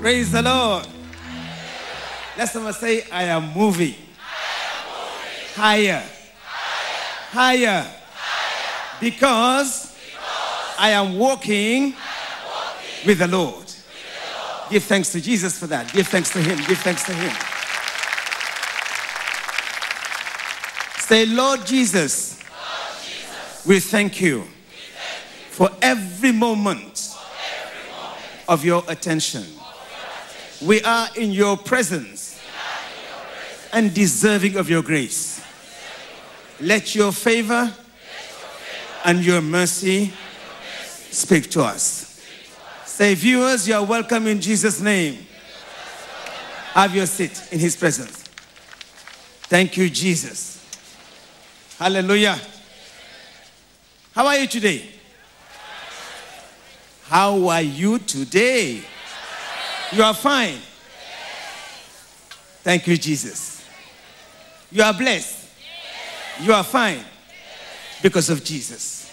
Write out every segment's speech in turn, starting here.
Praise the Lord. Let someone say, I am moving. Higher. Higher. Because I am walking with the Lord. Give thanks to Jesus for that. Give thanks to Him. Give thanks to Him. Say, Lord Jesus, we thank you for every moment of your attention. We are in your presence and deserving of your grace. Let your favor and your mercy speak to us. Say, viewers, you are welcome in Jesus' name. Have your seat in his presence. Thank you, Jesus. Hallelujah. How are you today? How are you today? You are fine. Thank you, Jesus. You are blessed. You are fine because of Jesus.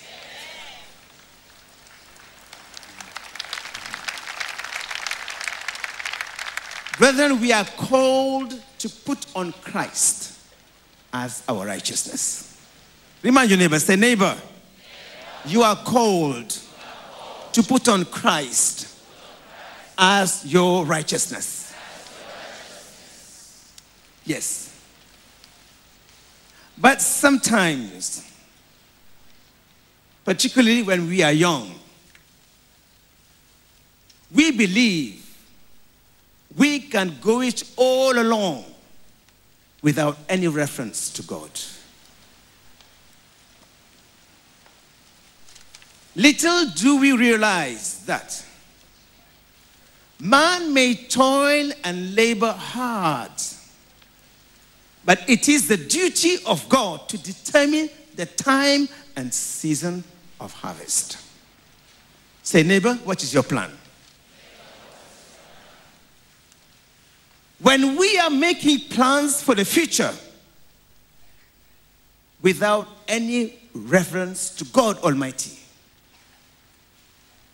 Brethren, we are called to put on Christ as our righteousness. Remind your neighbor, say, neighbor, you are called to put on Christ as your righteousness. Yes. But sometimes, particularly when we are young, we believe we can go it all along without any reference to God. Little do we realize that man may toil and labor hard, but it is the duty of God to determine the time and season of harvest. Say, neighbor, what is your plan? When we are making plans for the future without any reference to God Almighty,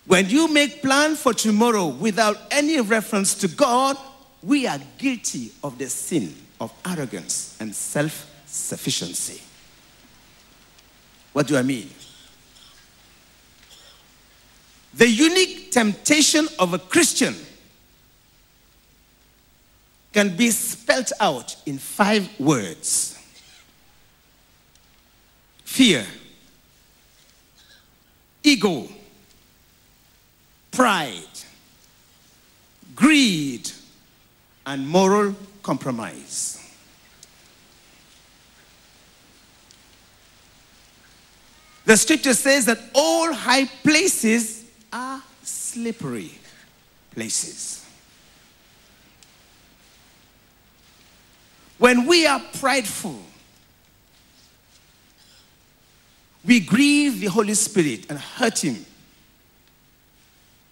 when you make plan for tomorrow without any reference to God, we are guilty of the sin of arrogance and self-sufficiency. What do I mean? The unique temptation of a Christian can be spelt out in five words fear, ego, pride, greed, and moral compromise. The scripture says that all high places are slippery places. When we are prideful, we grieve the Holy Spirit and hurt Him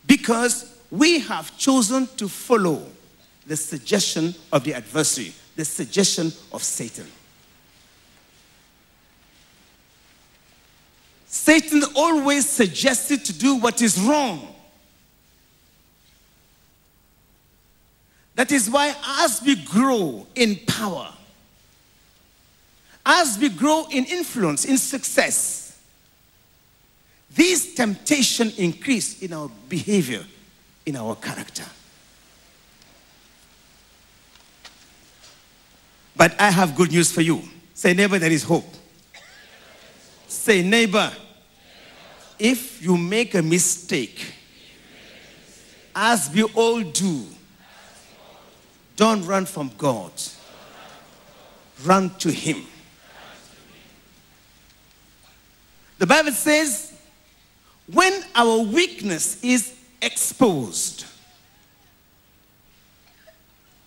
because we have chosen to follow the suggestion of the adversary, the suggestion of Satan. Satan always suggested to do what is wrong. That is why, as we grow in power, as we grow in influence, in success, these temptation increase in our behavior, in our character. But I have good news for you. Say, neighbor, there is hope. Say, neighbor, if you make a mistake, as we all do, don't run from God. Run to Him. The Bible says, when our weakness is exposed,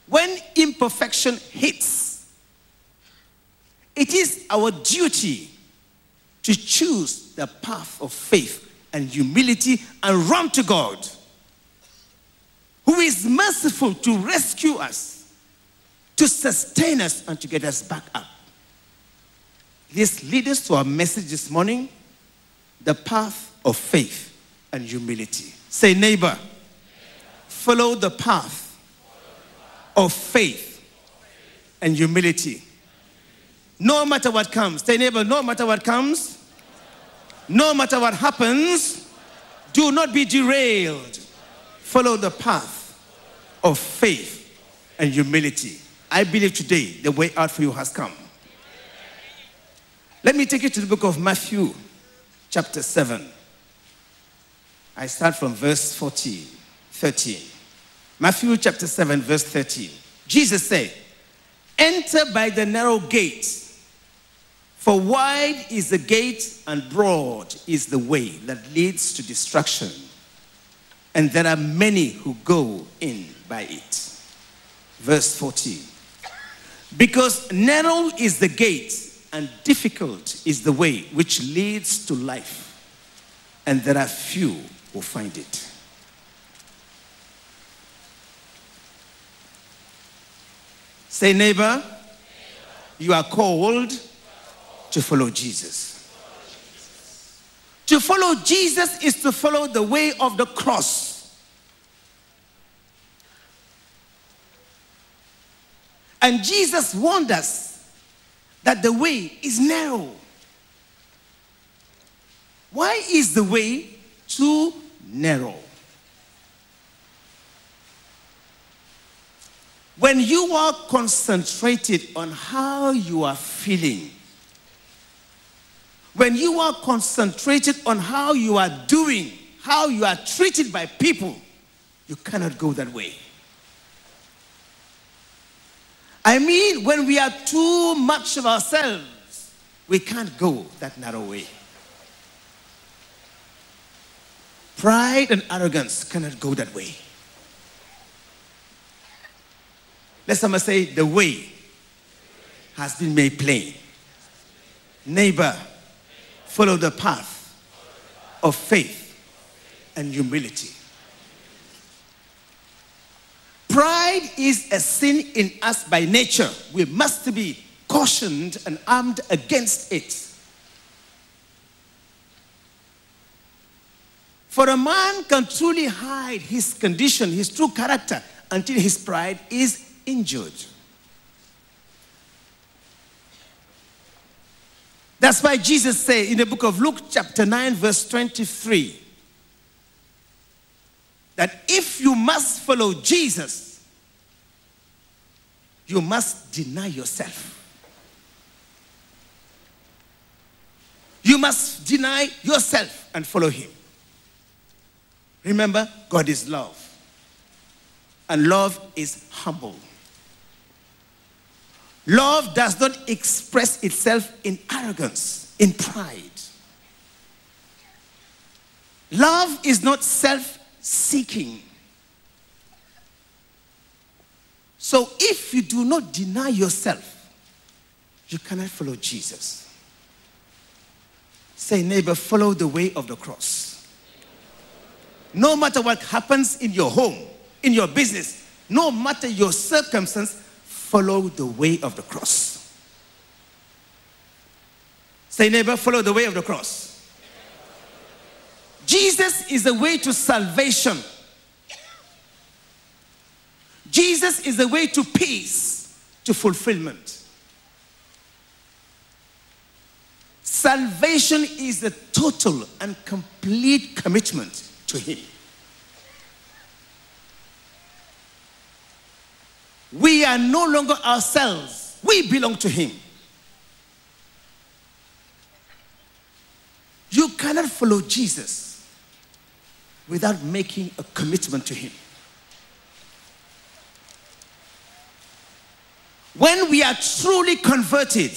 when imperfection hits, it is our duty to choose the path of faith and humility and run to God, who is merciful to rescue us, to sustain us, and to get us back up. This leads us to our message this morning the path of faith and humility. Say, neighbor, follow the path of faith and humility. No matter what comes, stay neighbor, no matter what comes, no matter what happens, do not be derailed. Follow the path of faith and humility. I believe today the way out for you has come. Let me take you to the book of Matthew, chapter 7. I start from verse 14, 13. Matthew chapter 7, verse 13. Jesus said, Enter by the narrow gate, for wide is the gate and broad is the way that leads to destruction, and there are many who go in by it. Verse 14. Because narrow is the gate and difficult is the way which leads to life, and there are few who find it. Say, neighbor, you are called to follow Jesus. To follow Jesus is to follow the way of the cross. And Jesus warned us that the way is narrow. Why is the way too narrow? When you are concentrated on how you are feeling, when you are concentrated on how you are doing, how you are treated by people, you cannot go that way. I mean, when we are too much of ourselves, we can't go that narrow way. Pride and arrogance cannot go that way. Let someone say, the way has been made plain. Neighbor, follow the path of faith and humility. Pride is a sin in us by nature. We must be cautioned and armed against it. For a man can truly hide his condition, his true character, until his pride is injured. That's why Jesus said in the book of Luke, chapter 9, verse 23, that if you must follow Jesus, you must deny yourself. You must deny yourself and follow him. Remember, God is love, and love is humble. Love does not express itself in arrogance, in pride. Love is not self seeking. So if you do not deny yourself, you cannot follow Jesus. Say, neighbor, follow the way of the cross. No matter what happens in your home, in your business, no matter your circumstance, follow the way of the cross. Say, neighbor, follow the way of the cross. Jesus is the way to salvation. Jesus is the way to peace, to fulfillment. Salvation is the total and complete commitment to Him. We are no longer ourselves, we belong to Him. You cannot follow Jesus without making a commitment to Him. When we are truly converted,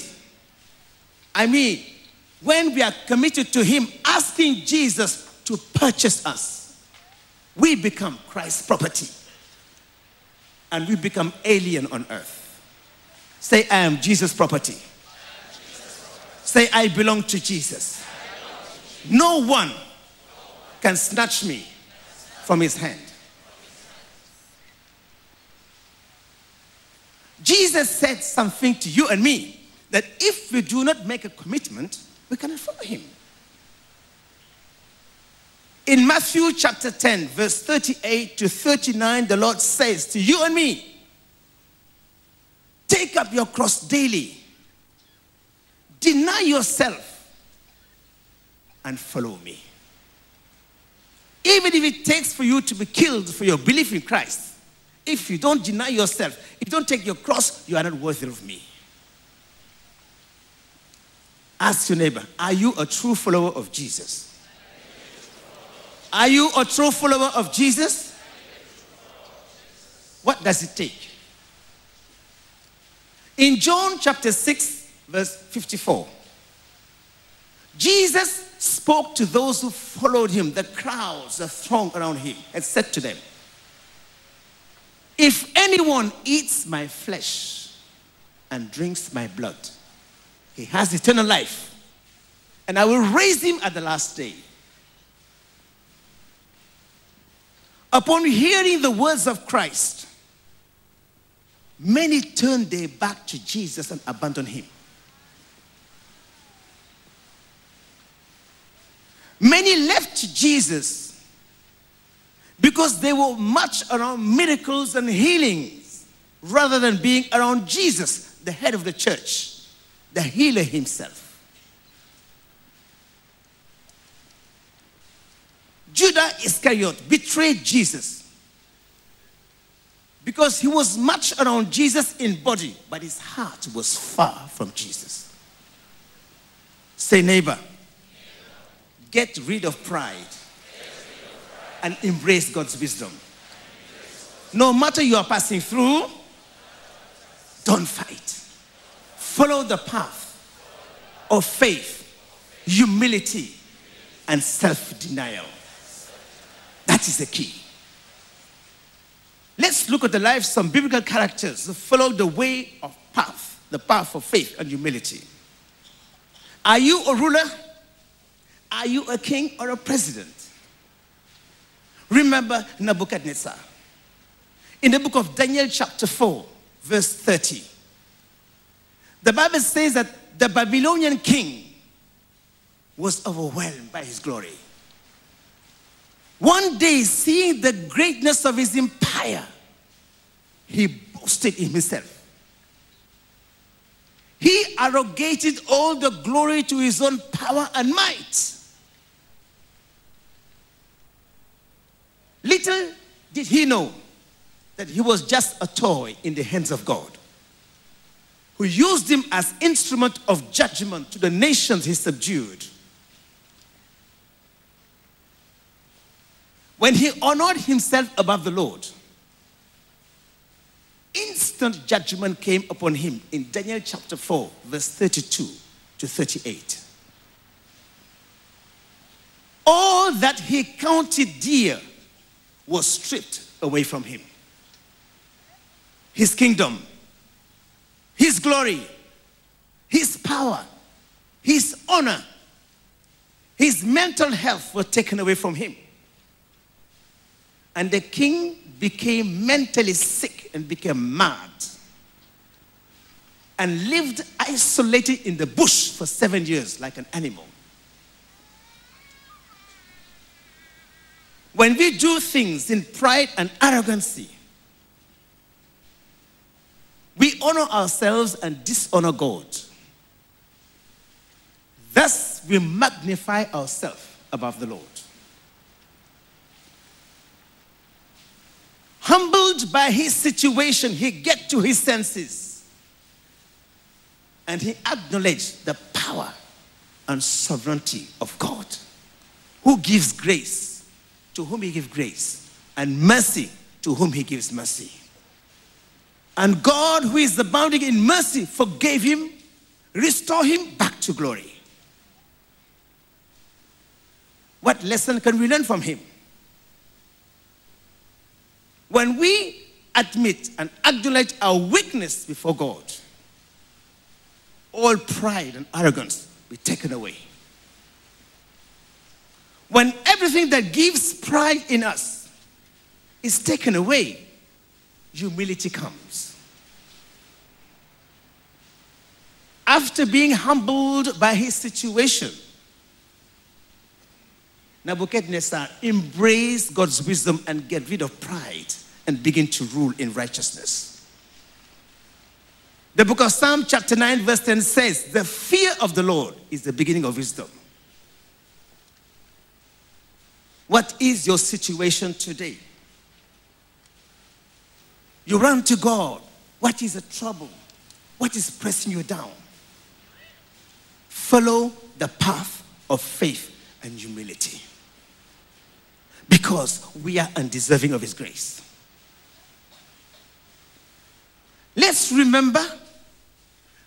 I mean, when we are committed to Him, asking Jesus to purchase us, we become Christ's property and we become alien on earth. Say, I am Jesus' property. Say, I belong to Jesus. No one can snatch me from his hand. Jesus said something to you and me that if we do not make a commitment, we cannot follow him. In Matthew chapter 10, verse 38 to 39, the Lord says to you and me, Take up your cross daily. Deny yourself and follow me. Even if it takes for you to be killed for your belief in Christ, if you don't deny yourself, if you don't take your cross, you are not worthy of me. Ask your neighbor, are you a true follower of Jesus? Are you a true follower of Jesus? What does it take? In John chapter 6, verse 54, Jesus spoke to those who followed him, the crowds, the throng around him, and said to them, If anyone eats my flesh and drinks my blood, he has eternal life, and I will raise him at the last day. Upon hearing the words of Christ, many turned their back to Jesus and abandoned him. Many left Jesus because they were much around miracles and healings rather than being around Jesus, the head of the church, the healer himself. Judah Iscariot betrayed Jesus because he was much around Jesus in body, but his heart was far from Jesus. Say, neighbor, get rid of pride and embrace God's wisdom. No matter you are passing through, don't fight. Follow the path of faith, humility, and self denial. That is the key. Let's look at the lives of some biblical characters who followed the way of path, the path of faith and humility. Are you a ruler? Are you a king or a president? Remember Nebuchadnezzar. In the book of Daniel, chapter 4, verse 30, the Bible says that the Babylonian king was overwhelmed by his glory. One day, seeing the greatness of his empire, he boasted in himself. He arrogated all the glory to his own power and might. Little did he know that he was just a toy in the hands of God, who used him as instrument of judgment to the nations he subdued. When he honored himself above the Lord, instant judgment came upon him in Daniel chapter 4, verse 32 to 38. All that he counted dear was stripped away from him. His kingdom, his glory, his power, his honor, his mental health were taken away from him. And the king became mentally sick and became mad and lived isolated in the bush for seven years like an animal. When we do things in pride and arrogancy, we honor ourselves and dishonor God. Thus, we magnify ourselves above the Lord. Humbled by his situation, he get to his senses. And he acknowledged the power and sovereignty of God, who gives grace to whom he gives grace, and mercy to whom he gives mercy. And God, who is abounding in mercy, forgave him, restored him back to glory. What lesson can we learn from him? When we admit and acknowledge our weakness before God, all pride and arrogance be taken away. When everything that gives pride in us is taken away, humility comes. After being humbled by his situation, Nebuchadnezzar embraced God's wisdom and get rid of pride and begin to rule in righteousness. The book of Psalm, chapter 9, verse 10 says, The fear of the Lord is the beginning of wisdom. What is your situation today? You run to God. What is the trouble? What is pressing you down? Follow the path of faith and humility. Because we are undeserving of His grace. Let's remember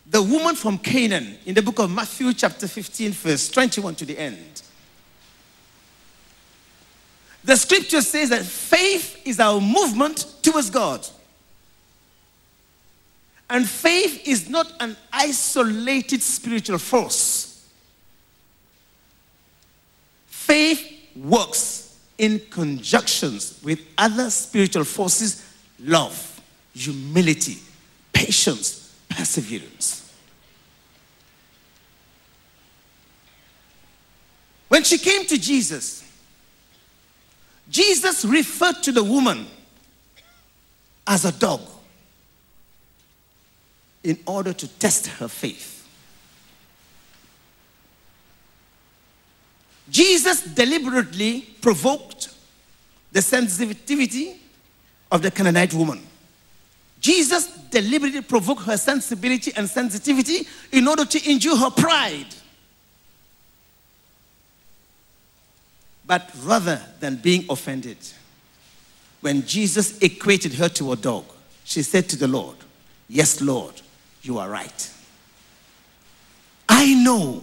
the woman from Canaan in the book of Matthew, chapter 15, verse 21 to the end. The scripture says that faith is our movement towards God. And faith is not an isolated spiritual force. Faith works in conjunctions with other spiritual forces love, humility, patience, perseverance. When she came to Jesus, Jesus referred to the woman as a dog in order to test her faith. Jesus deliberately provoked the sensitivity of the Canaanite woman. Jesus deliberately provoked her sensibility and sensitivity in order to injure her pride. But rather than being offended, when Jesus equated her to a dog, she said to the Lord, Yes, Lord, you are right. I know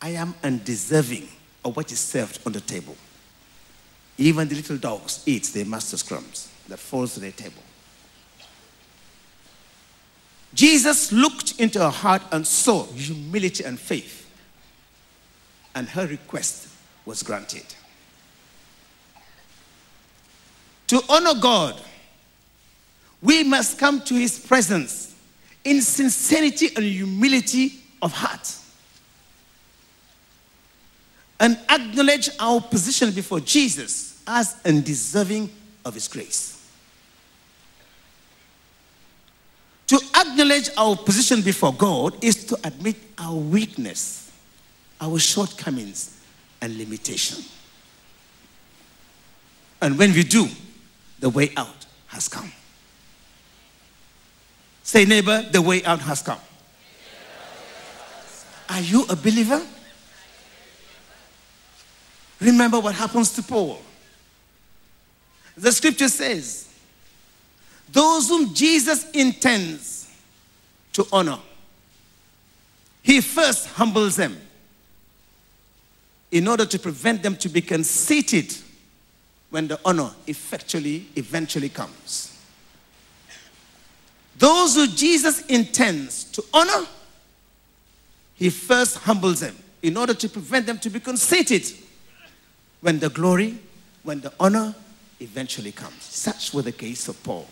I am undeserving of what is served on the table. Even the little dogs eat their master's crumbs that falls to their table. Jesus looked into her heart and saw humility and faith, and her request was granted. To honor God, we must come to his presence in sincerity and humility of heart and acknowledge our position before Jesus as undeserving of his grace. To acknowledge our position before God is to admit our weakness, our shortcomings, and limitation. And when we do, the way out has come. Say, neighbor, the way out has come. Are you a believer? Remember what happens to Paul. The scripture says, those whom Jesus intends to honor, he first humbles them in order to prevent them to be conceited when the honor effectually eventually comes. Those who Jesus intends to honor, he first humbles them in order to prevent them to be conceited when the glory, when the honor eventually comes. Such was the case of Paul.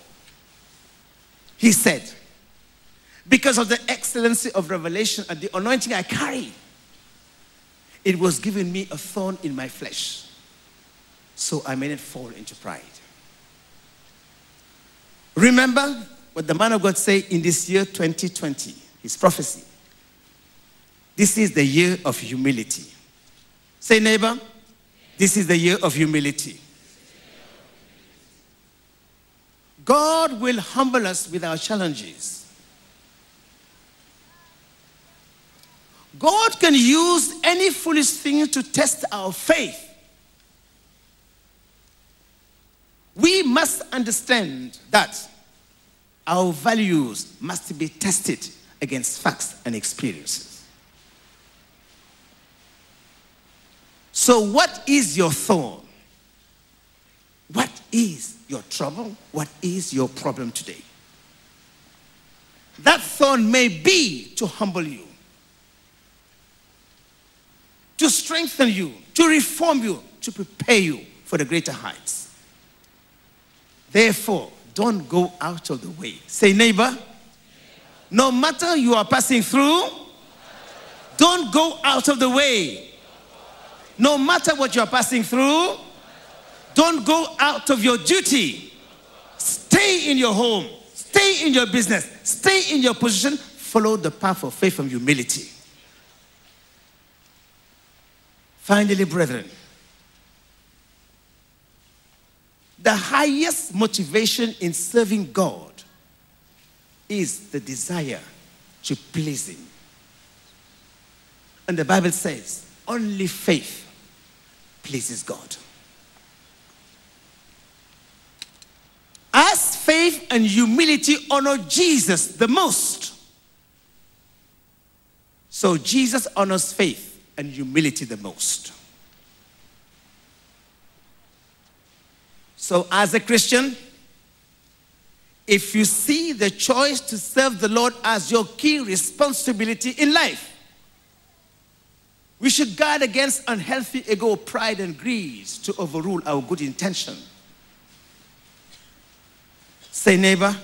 He said, Because of the excellency of revelation and the anointing I carry, it was given me a thorn in my flesh, so I may not fall into pride. Remember, what the man of God said in this year 2020, his prophecy. This is the year of humility. Say, neighbor, this is the year of humility. God will humble us with our challenges. God can use any foolish thing to test our faith. We must understand that our values must be tested against facts and experiences. So, what is your thorn? What is your trouble? What is your problem today? That thorn may be to humble you, to strengthen you, to reform you, to prepare you for the greater heights. Therefore, don't go out of the way. Say, neighbor, no matter you are passing through, don't go out of the way. No matter what you are passing through, don't go out of your duty. Stay in your home. stay in your business, stay in your position, follow the path of faith and humility. Finally, brethren, the highest motivation in serving God is the desire to please Him. And the Bible says, only faith pleases God. As faith and humility honor Jesus the most, so Jesus honors faith and humility the most. So, as a Christian, if you see the choice to serve the Lord as your key responsibility in life, we should guard against unhealthy ego, pride, and greed to overrule our good intention. Say, neighbor,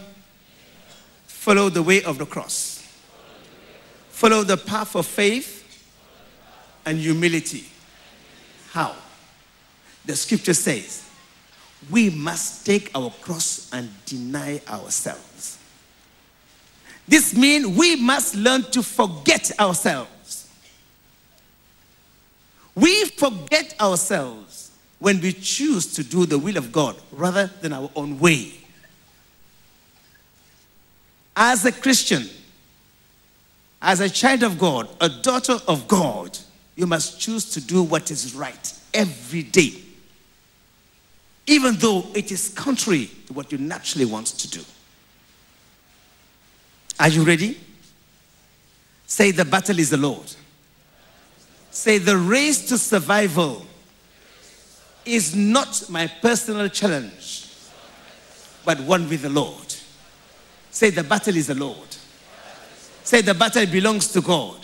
follow the way of the cross, follow the path of faith and humility. How? The scripture says, we must take our cross and deny ourselves. This means we must learn to forget ourselves. We forget ourselves when we choose to do the will of God rather than our own way. As a Christian, as a child of God, a daughter of God, you must choose to do what is right every day, even though it is contrary to what you naturally want to do. Are you ready? Say, the battle is the Lord. Say, the race to survival is not my personal challenge, but one with the Lord. Say, the battle is the Lord. Say, the battle belongs to God.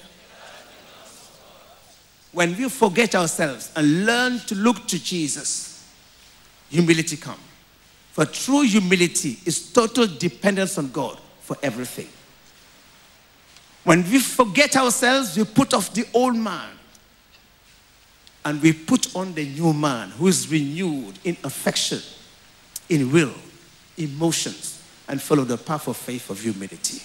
When we forget ourselves and learn to look to Jesus, humility comes. For true humility is total dependence on God for everything. When we forget ourselves, we put off the old man and we put on the new man who is renewed in affection, in will, emotions, and follow the path of faith of humility.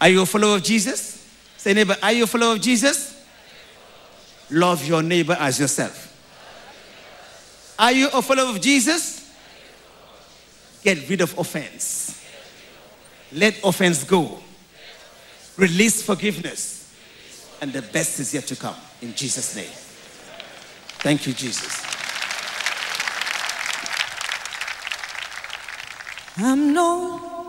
Are you a follower of Jesus? Say, neighbor, are you a follower of Jesus? Love your neighbor as yourself. Are you a follower of Jesus? Get rid of offense. Let offense go. Release forgiveness. And the best is yet to come. In Jesus' name. Thank you, Jesus. I'm no